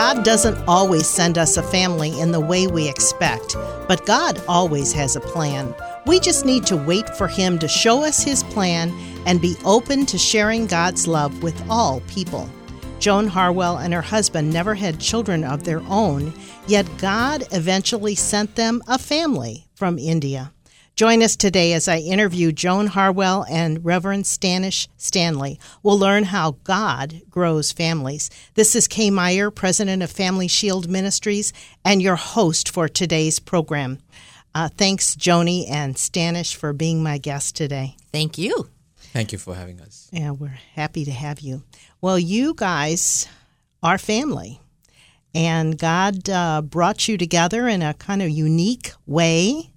God doesn't always send us a family in the way we expect, but God always has a plan. We just need to wait for Him to show us His plan and be open to sharing God's love with all people. Joan Harwell and her husband never had children of their own, yet God eventually sent them a family from India. Join us today as I interview Joan Harwell and Reverend Stanish Stanley. We'll learn how God grows families. This is Kay Meyer, president of Family Shield Ministries, and your host for today's program. Uh, thanks, Joni and Stanish, for being my guest today. Thank you. Thank you for having us. Yeah, we're happy to have you. Well, you guys are family, and God uh, brought you together in a kind of unique way.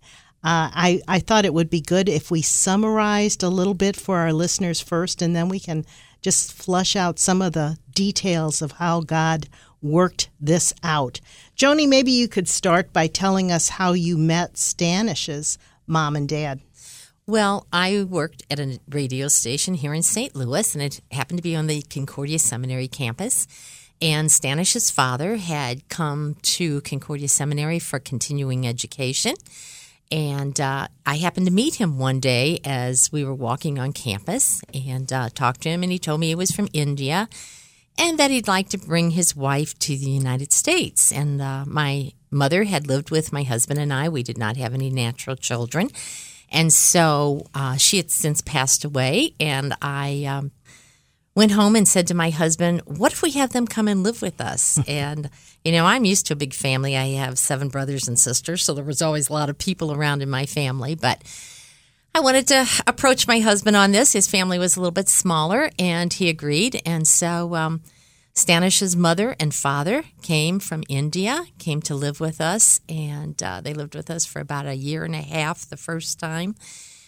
Uh, I, I thought it would be good if we summarized a little bit for our listeners first, and then we can just flush out some of the details of how God worked this out. Joni, maybe you could start by telling us how you met Stanish's mom and dad. Well, I worked at a radio station here in St. Louis, and it happened to be on the Concordia Seminary campus. And Stanish's father had come to Concordia Seminary for continuing education. And uh, I happened to meet him one day as we were walking on campus and uh, talked to him. And he told me he was from India and that he'd like to bring his wife to the United States. And uh, my mother had lived with my husband and I. We did not have any natural children. And so uh, she had since passed away, and I um, went home and said to my husband, What if we have them come and live with us? and, you know, I'm used to a big family. I have seven brothers and sisters, so there was always a lot of people around in my family. But I wanted to approach my husband on this. His family was a little bit smaller, and he agreed. And so um, Stanish's mother and father came from India, came to live with us, and uh, they lived with us for about a year and a half the first time.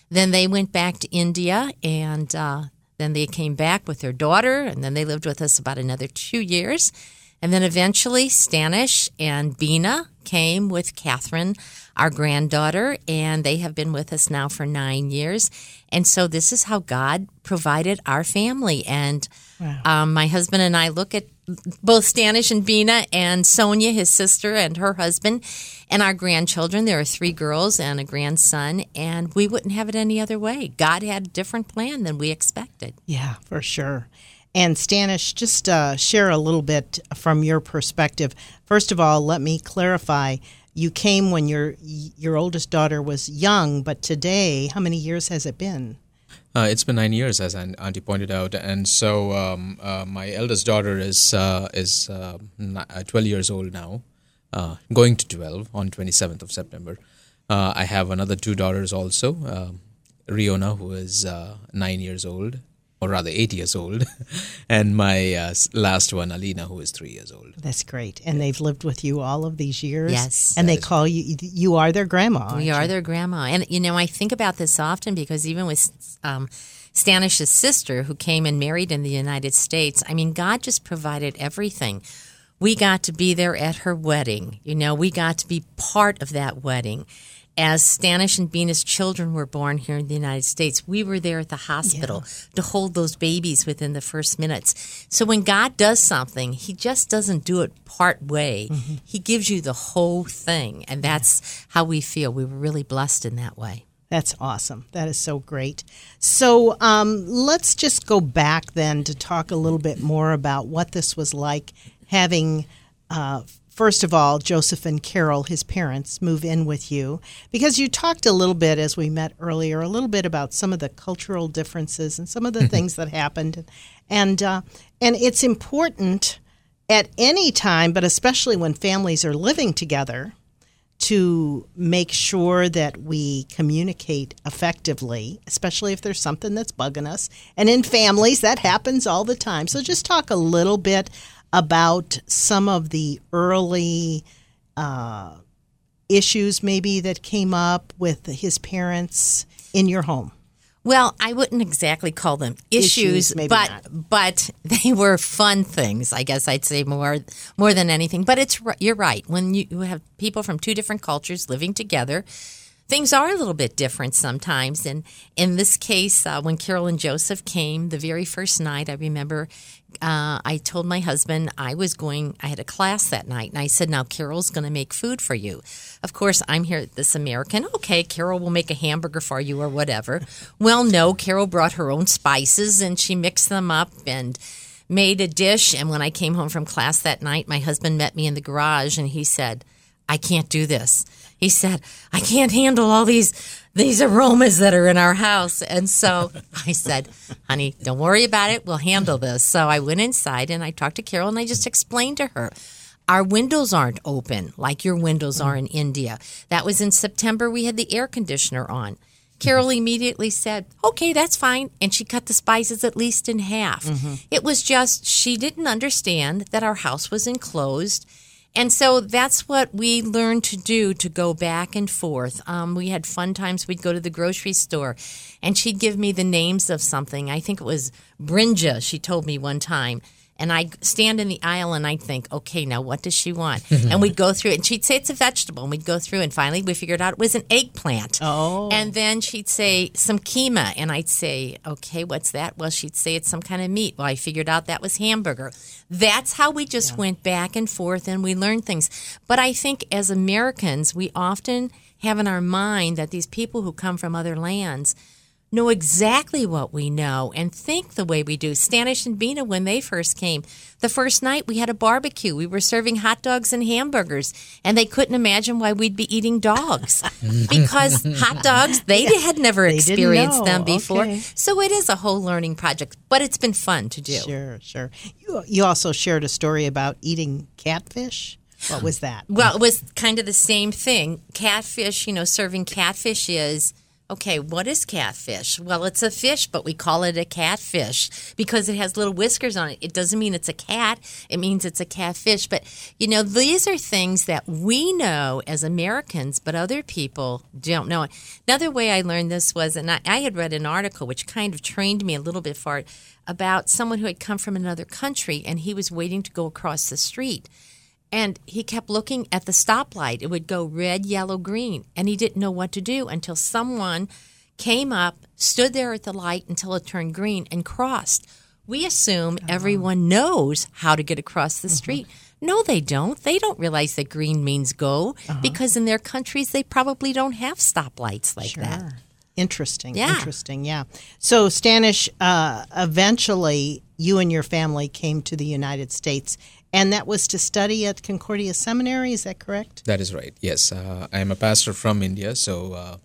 Then they went back to India, and uh, then they came back with their daughter, and then they lived with us about another two years. And then eventually, Stanish and Bina came with Catherine, our granddaughter, and they have been with us now for nine years. And so, this is how God provided our family. And wow. um, my husband and I look at both Stanish and Bina and Sonia, his sister, and her husband, and our grandchildren. There are three girls and a grandson, and we wouldn't have it any other way. God had a different plan than we expected. Yeah, for sure. And Stanish, just uh, share a little bit from your perspective. First of all, let me clarify. You came when your your oldest daughter was young, but today, how many years has it been? Uh, it's been nine years, as Auntie pointed out, and so um, uh, my eldest daughter is uh, is uh, uh, twelve years old now, uh, going to twelve on twenty seventh of September. I have another two daughters also, Riona, who is nine years old, or rather eight years old, and my uh, last one, Alina, who is three years old. That's great, and they've lived with you all of these years. Yes, and they call you. You are their grandma. We you? are their grandma, and you know I think about this often because even with. Um, Stanish's sister, who came and married in the United States, I mean, God just provided everything. We got to be there at her wedding. You know, we got to be part of that wedding as Stanish and Bina's children were born here in the United States, we were there at the hospital yeah. to hold those babies within the first minutes. So when God does something, He just doesn't do it part way. Mm-hmm. He gives you the whole thing. And that's yeah. how we feel. We were really blessed in that way. That's awesome. That is so great. So um, let's just go back then to talk a little bit more about what this was like having. Uh, first of all, Joseph and Carol, his parents, move in with you because you talked a little bit as we met earlier, a little bit about some of the cultural differences and some of the mm-hmm. things that happened, and uh, and it's important at any time, but especially when families are living together, to make sure that we communicate effectively, especially if there's something that's bugging us. And in families, that happens all the time. So just talk a little bit about some of the early uh, issues maybe that came up with his parents in your home? Well, I wouldn't exactly call them issues, issues but not. but they were fun things. I guess I'd say more more than anything. But it's you're right. When you, you have people from two different cultures living together, things are a little bit different sometimes. And in this case, uh, when Carol and Joseph came, the very first night, I remember uh, I told my husband I was going, I had a class that night, and I said, Now Carol's going to make food for you. Of course, I'm here, at this American. Okay, Carol will make a hamburger for you or whatever. well, no, Carol brought her own spices and she mixed them up and made a dish. And when I came home from class that night, my husband met me in the garage and he said, I can't do this. He said, I can't handle all these these aromas that are in our house. And so I said, honey, don't worry about it. We'll handle this. So I went inside and I talked to Carol and I just explained to her, our windows aren't open like your windows are in India. That was in September. We had the air conditioner on. Carol immediately said, Okay, that's fine. And she cut the spices at least in half. Mm-hmm. It was just, she didn't understand that our house was enclosed and so that's what we learned to do to go back and forth. Um, we had fun times. We'd go to the grocery store and she'd give me the names of something. I think it was Brinja, she told me one time. And I'd stand in the aisle and I'd think, okay, now what does she want? and we'd go through it. And she'd say it's a vegetable. And we'd go through and finally we figured out it was an eggplant. Oh. And then she'd say some keema. And I'd say, okay, what's that? Well, she'd say it's some kind of meat. Well, I figured out that was hamburger. That's how we just yeah. went back and forth and we learned things. But I think as Americans, we often have in our mind that these people who come from other lands – know exactly what we know and think the way we do. Stanish and Bina, when they first came, the first night we had a barbecue. We were serving hot dogs and hamburgers, and they couldn't imagine why we'd be eating dogs because hot dogs, they yeah, had never they experienced them before. Okay. So it is a whole learning project, but it's been fun to do. Sure, sure. You, you also shared a story about eating catfish. What was that? Well, it was kind of the same thing. Catfish, you know, serving catfish is Okay, what is catfish? Well, it's a fish, but we call it a catfish because it has little whiskers on it. It doesn't mean it's a cat, it means it's a catfish. But, you know, these are things that we know as Americans, but other people don't know. Another way I learned this was, and I, I had read an article which kind of trained me a little bit for it about someone who had come from another country and he was waiting to go across the street. And he kept looking at the stoplight. It would go red, yellow, green. And he didn't know what to do until someone came up, stood there at the light until it turned green, and crossed. We assume uh-huh. everyone knows how to get across the uh-huh. street. No, they don't. They don't realize that green means go uh-huh. because in their countries they probably don't have stoplights like sure. that. Interesting. Yeah. Interesting. Yeah. So, Stanish, uh, eventually you and your family came to the United States and that was to study at Concordia Seminary. Is that correct? That is right. Yes, uh, I am a pastor from India, so uh,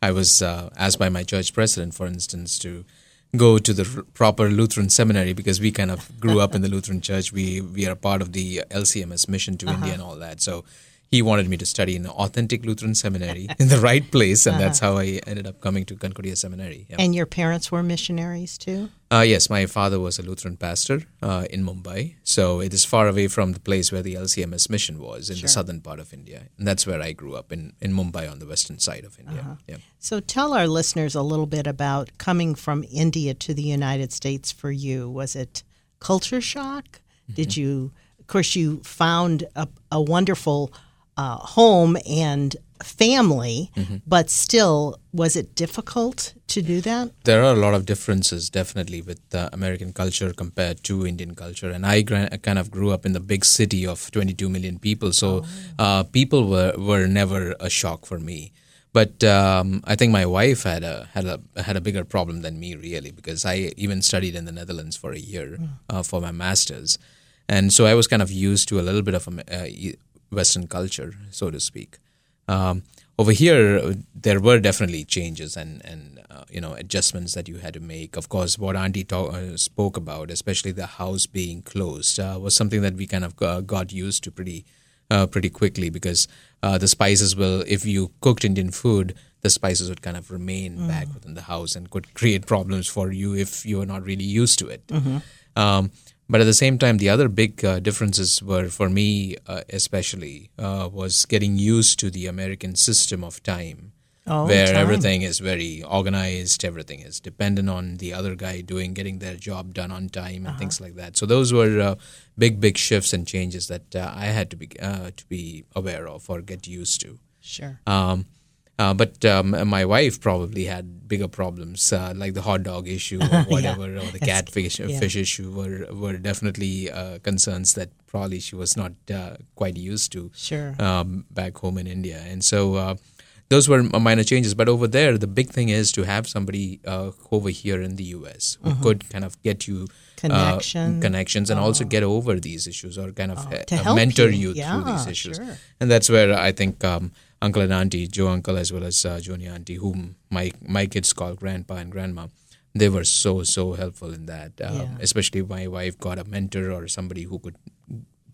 I was uh, asked by my church president, for instance, to go to the r- proper Lutheran seminary because we kind of grew up in the Lutheran church. We we are part of the LCMS mission to uh-huh. India and all that. So he wanted me to study in an authentic Lutheran seminary in the right place, and uh-huh. that's how I ended up coming to Concordia Seminary. Yeah. And your parents were missionaries too? Uh, yes, my father was a Lutheran pastor uh, in Mumbai, so it is far away from the place where the LCMS mission was in sure. the southern part of India, and that's where I grew up in in Mumbai on the western side of India. Uh-huh. Yeah. So tell our listeners a little bit about coming from India to the United States for you. Was it culture shock? Mm-hmm. Did you, of course, you found a, a wonderful uh, home and family, mm-hmm. but still, was it difficult to do that? There are a lot of differences, definitely, with uh, American culture compared to Indian culture. And I kind of grew up in the big city of 22 million people, so oh. uh, people were, were never a shock for me. But um, I think my wife had a had a had a bigger problem than me, really, because I even studied in the Netherlands for a year mm. uh, for my masters, and so I was kind of used to a little bit of a, uh, Western culture, so to speak. Um, over here, there were definitely changes and and uh, you know adjustments that you had to make. Of course, what Auntie talk, uh, spoke about, especially the house being closed, uh, was something that we kind of uh, got used to pretty uh, pretty quickly because uh, the spices will, if you cooked Indian food, the spices would kind of remain mm. back within the house and could create problems for you if you were not really used to it. Mm-hmm. Um, but at the same time, the other big uh, differences were for me, uh, especially, uh, was getting used to the American system of time, oh, where time. everything is very organized, everything is dependent on the other guy doing, getting their job done on time, and uh-huh. things like that. So those were uh, big, big shifts and changes that uh, I had to be uh, to be aware of or get used to. Sure. Um, uh, but um, my wife probably had bigger problems, uh, like the hot dog issue or whatever, or the catfish yeah. fish issue were were definitely uh, concerns that probably she was not uh, quite used to Sure. um, back home in India, and so. Uh, those were minor changes, but over there, the big thing is to have somebody uh, over here in the U.S. who could kind of get you uh, Connection. connections, and also get over these issues, or kind of uh, mentor you. you, through these issues. sure. And that's where I think um, uncle and auntie, Joe uncle as well as uh, Joni auntie, whom my my kids call grandpa and grandma, they were so so helpful in that. Um, Yeah. Especially my wife got a mentor or somebody who could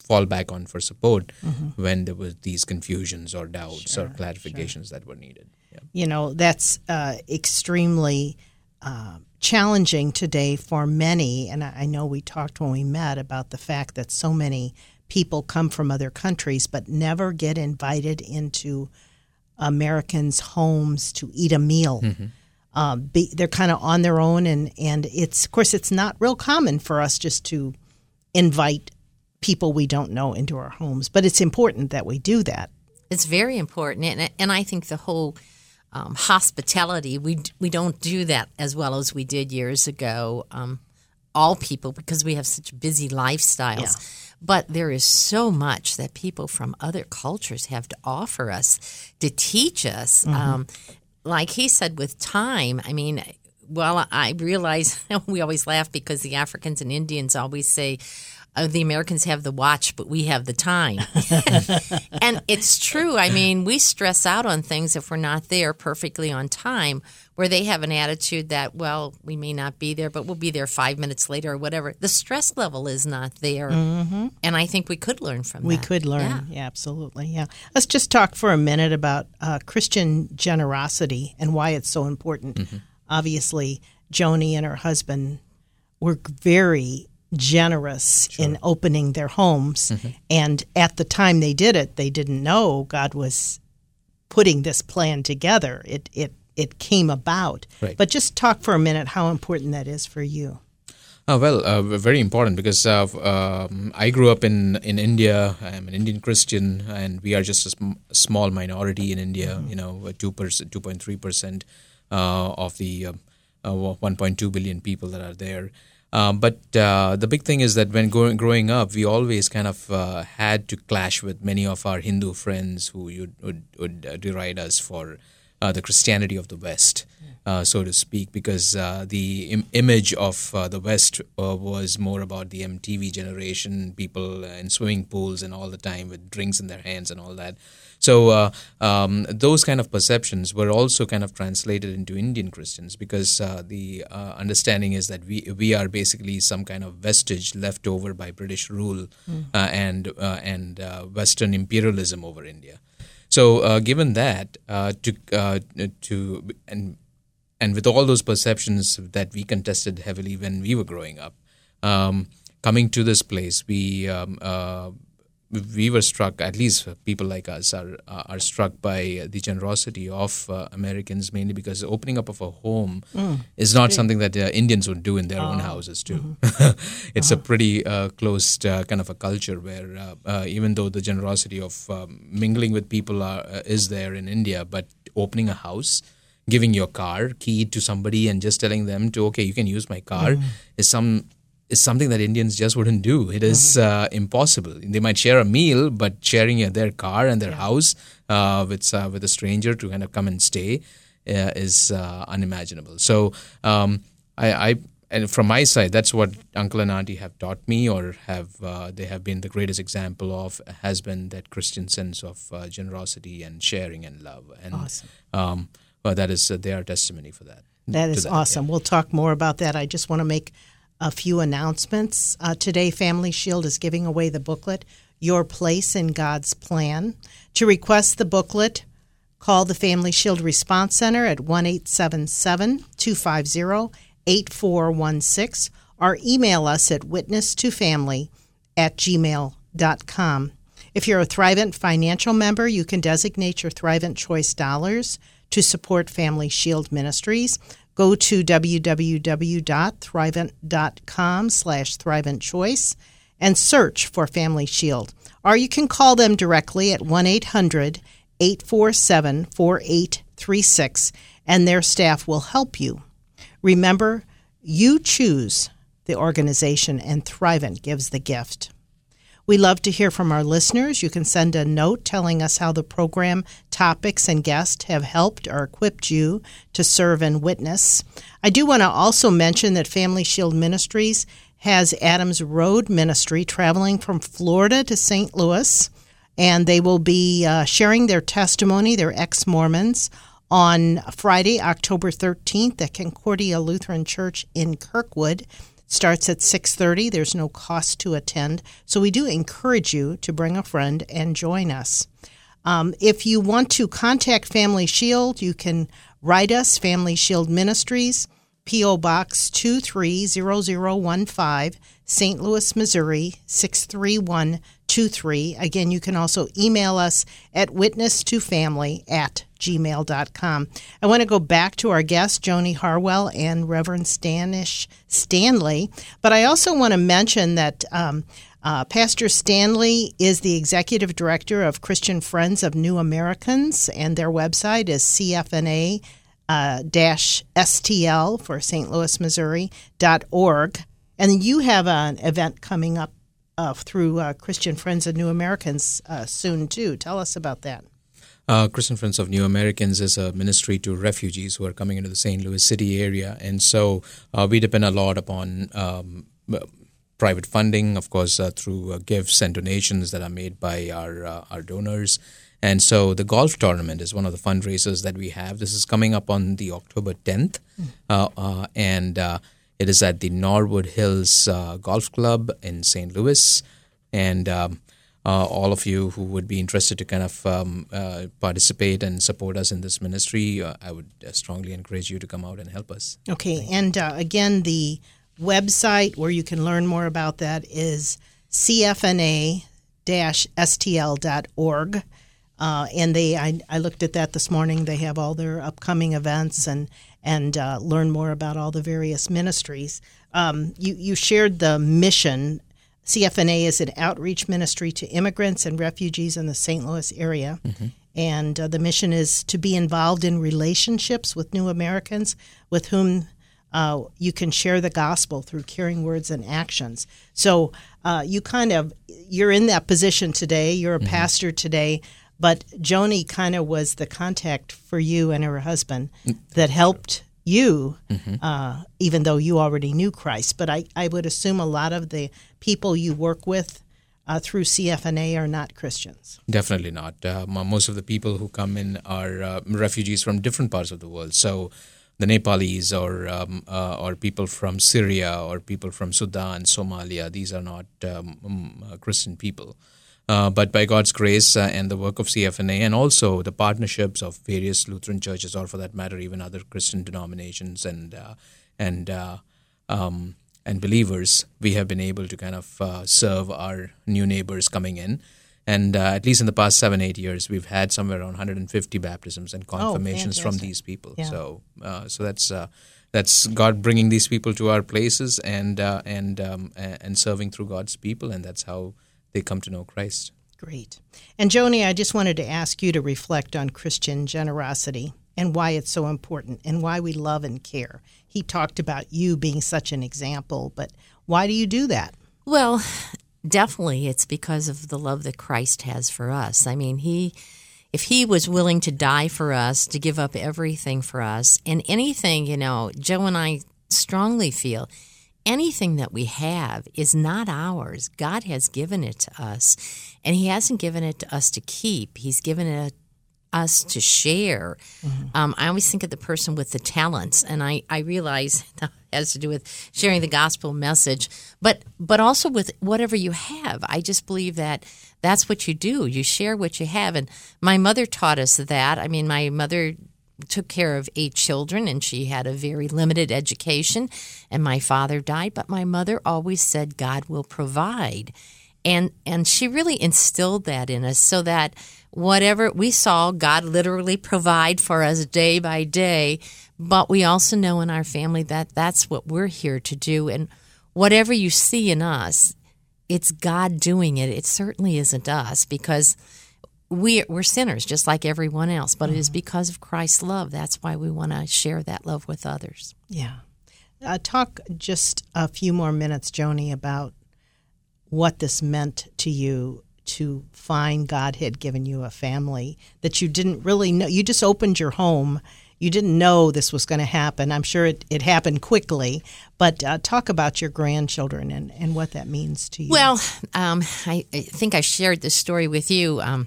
fall back on for support Mm-hmm. when there was these confusions or doubts or clarifications that were needed. Yeah. you know that's uh, extremely uh, challenging today for many and I know we talked when we met about the fact that so many people come from other countries but never get invited into americans homes to eat a meal um, be, they're kind of on their own and, and it's of course it's not real common for us just to invite people we don't know into our homes but it's important that we do that It's very important, and and I think the whole um, hospitality we we don't do that as well as we did years ago. Um, all people because we have such busy lifestyles. But there is so much that people from other cultures have to offer us to teach us. Um, like he said, with time, I mean, well, I realize we always laugh because the Africans and Indians always say, oh, the Americans have the watch, but we have the time. and it's true. I mean, we stress out on things if we're not there perfectly on time, where they have an attitude that, well, we may not be there, but we'll be there five minutes later or whatever. The stress level is not there. And I think we could learn from We that. could learn. Yeah. Yeah. absolutely. Yeah. Let's just talk for a minute about uh, Christian generosity and why it's so important. Mm-hmm. Obviously, Joni and her husband were very generous in opening their homes. Mm-hmm. And at the time they did it, they didn't know God was putting this plan together. It, it, it came about. Right. But just talk for a minute how important that is for you. Oh, well, uh, very important because uh, um, I grew up in, in India. I'm an Indian Christian, and we are just a sm- small minority in India. You know, two percent, two point three percent uh, of the uh, uh, 1.2 billion people that are there. Um, but uh, the big thing is that when growing up, we always kind of uh, had to clash with many of our Hindu friends who would would, would uh, deride us for uh, the Christianity of the West, uh, so to speak, because the Im- image of the West was more about the MTV generation, people in swimming pools and all the time with drinks in their hands and all that. So uh, um, those kind of perceptions were also kind of translated into Indian Christians because uh, the uh, understanding is that we we are basically some kind of vestige left over by British rule uh, and uh, and uh, Western imperialism over India. So, uh, given that, uh, to uh, to and and with all those perceptions that we contested heavily when we were growing up, um, coming to this place, we um, uh, we were struck. At least people like us are uh, are struck by the generosity of uh, Americans, mainly because the opening up of a home is not something that uh, Indians would do in their own houses too. it's a pretty uh, closed uh, kind of a culture where uh, uh, even though the generosity of um, mingling with people are, uh, is there in India, but opening a house giving your car key to somebody and just telling them to okay you can use my car is some is something that Indians just wouldn't do. It is, uh, impossible. They might share a meal, but sharing uh, their car and their house uh, with uh, with a stranger to kind of come and stay uh, is uh, unimaginable. So um, I, I and from my side, that's what uncle and auntie have taught me, or have uh, they have been the greatest example of has been that Christian sense of uh, generosity and sharing and love. And Awesome. um, well, that is uh, they are testimony for that. That is that, awesome. We'll talk more about that. I just want to make a few announcements. Uh, today, Family Shield is giving away the booklet, Your Place in God's Plan. To request the booklet, call the Family Shield Response Center at 1 877 250 8416 or email us at witness2family at gmail.com. If you're a Thrivent financial member, you can designate your Thrivent Choice dollars to support Family Shield Ministries. Go to www.thrivent.com slash Thrivent Choice and search for Family Shield. Or you can call them directly at 1 800 847 36, and their staff will help you. Remember, you choose the organization, and Thrivent gives the gift. We love to hear from our listeners. You can send a note telling us how the program topics and guests have helped or equipped you to serve and witness. I do want to also mention that Family Shield Ministries has Adams Road Ministry traveling from Florida to St. Louis, and they will be uh, sharing their testimony, their ex Mormons, on Friday, October 13th at Concordia Lutheran Church in Kirkwood starts at 6.30 there's no cost to attend. So we do encourage you to bring a friend and join us. Um, if you want to contact family shield you can write us family shield ministries po box 230015 st louis missouri 63123 again you can also email us at witness to family at gmail.com. I want to go back to our guests, Joni Harwell and Reverend Stanish Stanley, but I also want to mention that um, uh, Pastor Stanley is the executive director of Christian Friends of New Americans, and their website is CFNA. Uh, dash STL for St. Louis, Missouri dot org. And you have an event coming up uh, through uh, Christian Friends of New Americans uh, soon, too. Tell us about that. Uh, Christian Friends of New Americans is a ministry to refugees who are coming into the St. Louis City area, and so uh, we depend a lot upon um, private funding, of course, uh, through uh, gifts and donations that are made by our uh, our donors. And so the golf tournament is one of the fundraisers that we have. This is coming up on the October 10th, mm. and it is at the Norwood Hills Golf Club in St. Louis, and um, uh, all of you who would be interested to kind of um, uh, participate and support us in this ministry, uh, I would uh, strongly encourage you to come out and help us. Okay, and uh, again, the website where you can learn more about that is cfna-stl.org. Uh, and they, I, I, looked at that this morning. They have all their upcoming events and and learn more about all the various ministries. Um, you you shared the mission CFNA is an outreach ministry to immigrants and refugees in the St. Louis area. Mm-hmm. And uh, the mission is to be involved in relationships with new Americans with whom uh, you can share the gospel through caring words and actions. So uh, you kind of you're in that position today. You're a mm-hmm. pastor today, but Joni kind of was the contact for you and her husband mm, that helped you, mm-hmm. uh, even though you already knew Christ. But I, I would assume a lot of the people you work with uh, through CFNA are not Christians. Definitely not. Uh, most of the people who come in are uh, refugees from different parts of the world. So the Nepalese or um, uh, or people from Syria or people from Sudan, Somalia, these are not um, um uh, Christian people. Uh, but by God's grace uh, and the work of CFNA, and also the partnerships of various Lutheran churches, or for that matter, even other Christian denominations and uh, and uh, um, and believers, we have been able to kind of uh, serve our new neighbors coming in. And at least in the past seven, eight years, we've had somewhere around 150 baptisms and oh, confirmations oh, from these people. Yeah. So, so that's that's God bringing these people to our places and and um, and serving through God's people, and that's how they come to know Christ. Great. And Joni, I just wanted to ask you to reflect on Christian generosity and why it's so important and why we love and care. He talked about you being such an example, but why do you do that? Well, definitely it's because of the love that Christ has for us. I mean, he if he was willing to die for us, to give up everything for us, and anything, you know, Joe and I strongly feel anything that we have is not ours. God has given it to us, and He hasn't given it to us to keep. He's given it us to share. Mm-hmm. Um, I always think of the person with the talents, and I, I realize that has to do with sharing the gospel message, but but also with whatever you have. I just believe that that's what you do. You share what you have, and my mother taught us that. I mean, my mother took care of eight children and she had a very limited education. And my father died but my mother always said god will provide. And and she really instilled that in us so that whatever we saw god literally provide for us day by day but we also know in our family that that's what we're here to do. And whatever you see in us it's god doing it. It certainly isn't us because we, we're sinners just like everyone else, but it Mm-hmm. is because of Christ's love. That's why we want to share that love with others. Yeah. Uh, talk just a few more minutes, Joni, about what this meant to you to find God had given you a family that you didn't really know. You just opened your home. You didn't know this was going to happen. I'm sure it, it happened quickly, but uh, talk about your grandchildren and, and what that means to you. Well, um, I, I think I shared this story with you. Um,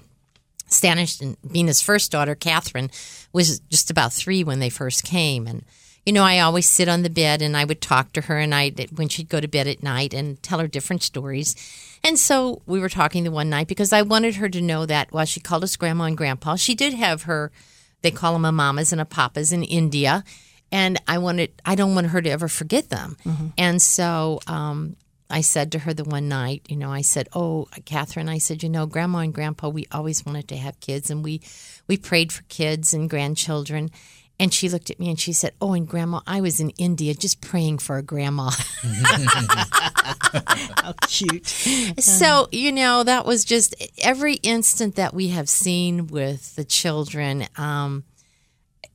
Stanish and Bina's first daughter, Catherine, was just about three when they first came. And, you know, I always sit on the bed and I would talk to her and I when she'd go to bed at night and tell her different stories. And so we were talking the one night because I wanted her to know that while she called us grandma and grandpa, she did have her, they call them a mamas and a papas in India. And I wanted, I don't want her to ever forget them. And so, um, I said to her the one night, you know, I said, "Oh, Catherine," I said, "You know, Grandma and Grandpa, we always wanted to have kids, and we we prayed for kids and grandchildren." And she looked at me and she said, "Oh, and Grandma, I was in India just praying for a grandma." How cute. so you know, that was just every instant that we have seen with the children. Um,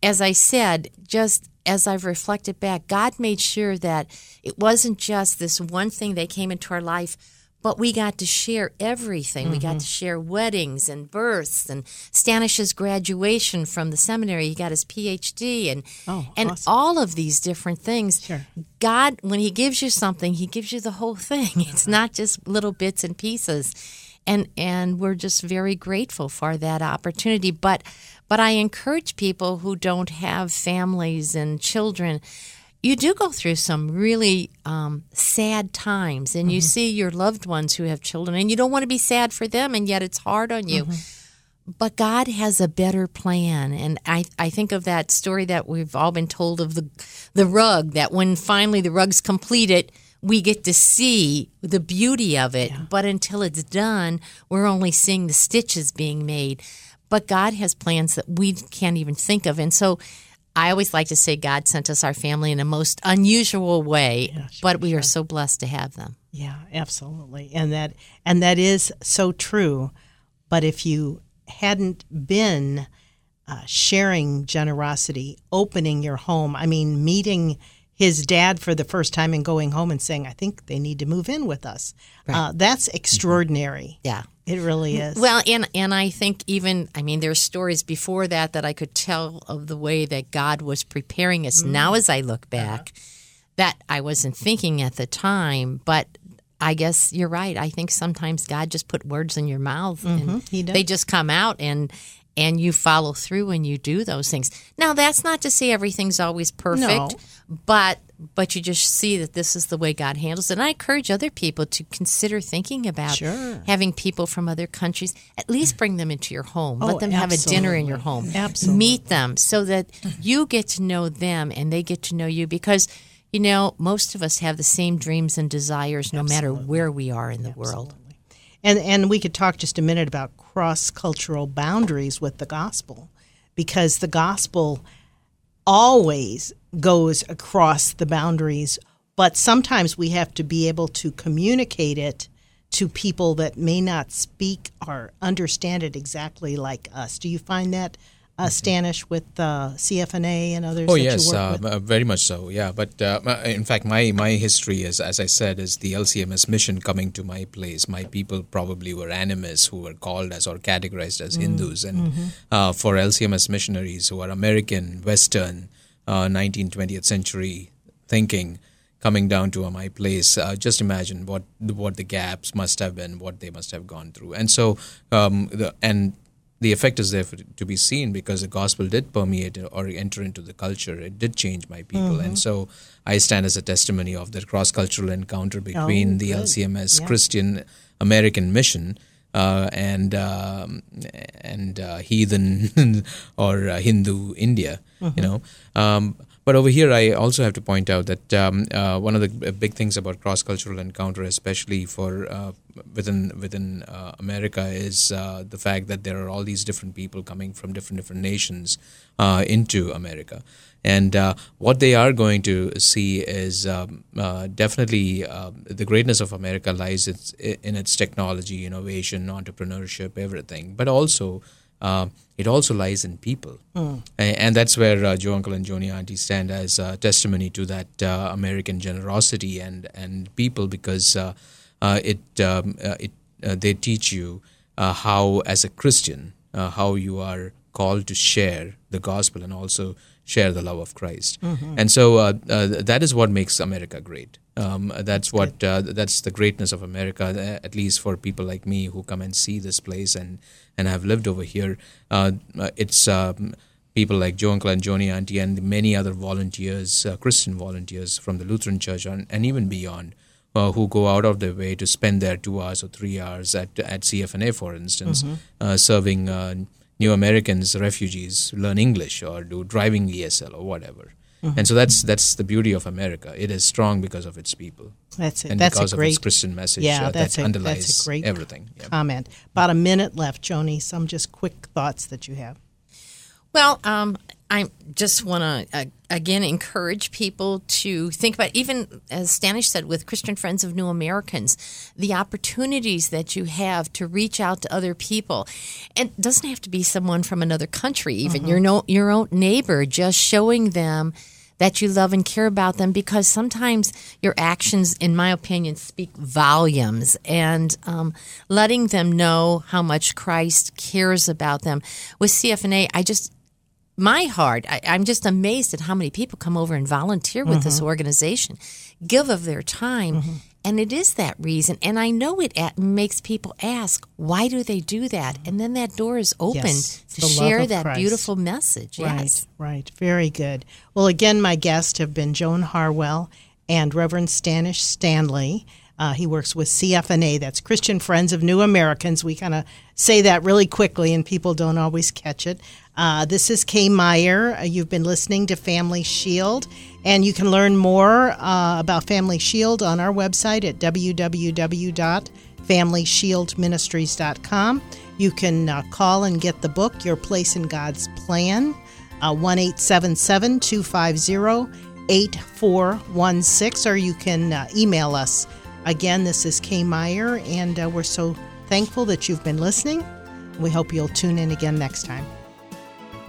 as I said, just as I've reflected back, God made sure that it wasn't just this one thing that came into our life, but we got to share everything. We Mm-hmm. got to share weddings and births and Stanish's graduation from the seminary. He got his PhD and Oh, and awesome. all of these different things. Sure. God, when He gives you something, He gives you the whole thing. It's not just little bits and pieces. And and we're just very grateful for that opportunity. But but I encourage people who don't have families and children. You do go through some really um, sad times, and you see your loved ones who have children, and you don't want to be sad for them, and yet it's hard on you but God has a better plan. And I, I think of that story that we've all been told of the the rug, that when finally the rug's completed, we get to see the beauty of it. But until it's done, we're only seeing the stitches being made. But God has plans that we can't even think of. And so I always like to say God sent us our family in a most unusual way, but we are so blessed to have them. Yeah, absolutely. And that and that is so true. But if you hadn't been uh, sharing generosity, opening your home, I mean, meeting his dad for the first time and going home and saying, "I think they need to move in with us," uh, that's mm-hmm. extraordinary. Yeah. It really mm-hmm. is. Well, and and I think even I mean there's stories before that that I could tell of the way that God was preparing us. Mm. Now, as I look uh-huh. back, that I wasn't thinking at the time, but I guess you're right. I think sometimes God just put words in your mouth, and mm-hmm. He does. they just come out and. And you follow through and you do those things. Now, that's not to say everything's always perfect, No. but but you just see that this is the way God handles it. And I encourage other people to consider thinking about Sure. having people from other countries at least bring them into your home. Oh, Let them have a dinner in your home. Absolutely. Meet them so that you get to know them and they get to know you because you know most of us have the same dreams and desires no matter where we are in the world. And and we could talk just a minute about cross cultural boundaries with the gospel, because the gospel always goes across the boundaries, but sometimes we have to be able to communicate it to people that may not speak or understand it exactly like us. Do you find that, uh, Stanish, with uh, CFNA and others Oh yes, uh, very much so. Yeah, but uh, in fact, my my history is, as I said, is the LCMS mission coming to my place. My people probably were animists who were called as or categorized as Hindus, and uh, for LCMS missionaries who are American, Western, uh, 19th, 20th century thinking. Coming down to my place, uh, just imagine what what the gaps must have been, what they must have gone through, and so um, the and the effect is there for, to be seen because the gospel did permeate or enter into the culture. It did change my people, and mm-hmm. so I stand as a testimony of that cross-cultural encounter oh, between Oh, the. LCMS Yeah. Christian American mission uh, and um, and uh, heathen or uh, Hindu India. You know. Um, but over here, I also have to point out that um, uh, one of the big things about cross-cultural encounter, especially for uh, within within uh, America, is uh, the fact that there are all these different people coming from different different nations uh, into America, And uh, what they are going to see is um, uh, definitely uh, the greatness of America lies its, in its technology, innovation, entrepreneurship, everything, but also uh, it also lies in people. Mm. And, that's where uh, Joe Uncle and Joni Auntie stand as uh, testimony to that uh, American generosity and, and people because uh, uh, it, um, it they teach you how, as a Christian, how you are called to share the gospel and also share the love of Christ. Mm-hmm. And so that is what makes America great. Um, that's what uh, that's the greatness of America. At least for people like me who come and see this place and and have lived over here, uh, uh it's um, people like Joe Uncle and Joni Auntie and many other volunteers, uh, Christian volunteers from the Lutheran Church and, and even beyond, uh, who go out of their way to spend their two hours or three hours at at CFNA, for instance, mm-hmm. Uh, serving new Americans, refugees, learn English or do driving ESL or whatever. Mm-hmm. And so that's that's the beauty of America. It is strong because of its people. That's it. And that's because a great, of its Christian message yeah, uh, that's that a, underlies that's a great everything. Comment. About a minute left, Joni. Some just quick thoughts that you have. Well, um, I just want to uh, again encourage people to think about, even as Stanish said, with Christian Friends of New Americans, the opportunities that you have to reach out to other people. And it doesn't have to be someone from another country, even mm-hmm. your, no, your own neighbor, just showing them that you love and care about them because sometimes your actions, in my opinion, speak volumes and um, letting them know how much Christ cares about them. With CFNA, I just my heart, I, am just amazed at how many people come over and volunteer with mm-hmm. this organization, give of their time. Mm-hmm. And it is that reason. And I know it at, makes people ask, why do they do that? And then that door is open yes, to share that Christ. beautiful message. Right, yes. right. Very good. Well, again, my guests have been Joan Harwell and Reverend Stanish Stanley. Uh, he works with CFNA, that's Christian Friends of New Americans. We kind of say that really quickly, and people don't always catch it. Uh, this is Kay Meyer. Uh, you've been listening to Family Shield, and you can learn more uh, about Family Shield on our website at www.familyshieldministries.com. You can uh, call and get the book, Your Place in God's Plan, uh, 1 877 250 8416, or you can uh, email us Again, this is Kay Meyer, and we're so thankful that you've been listening. We hope you'll tune in again next time.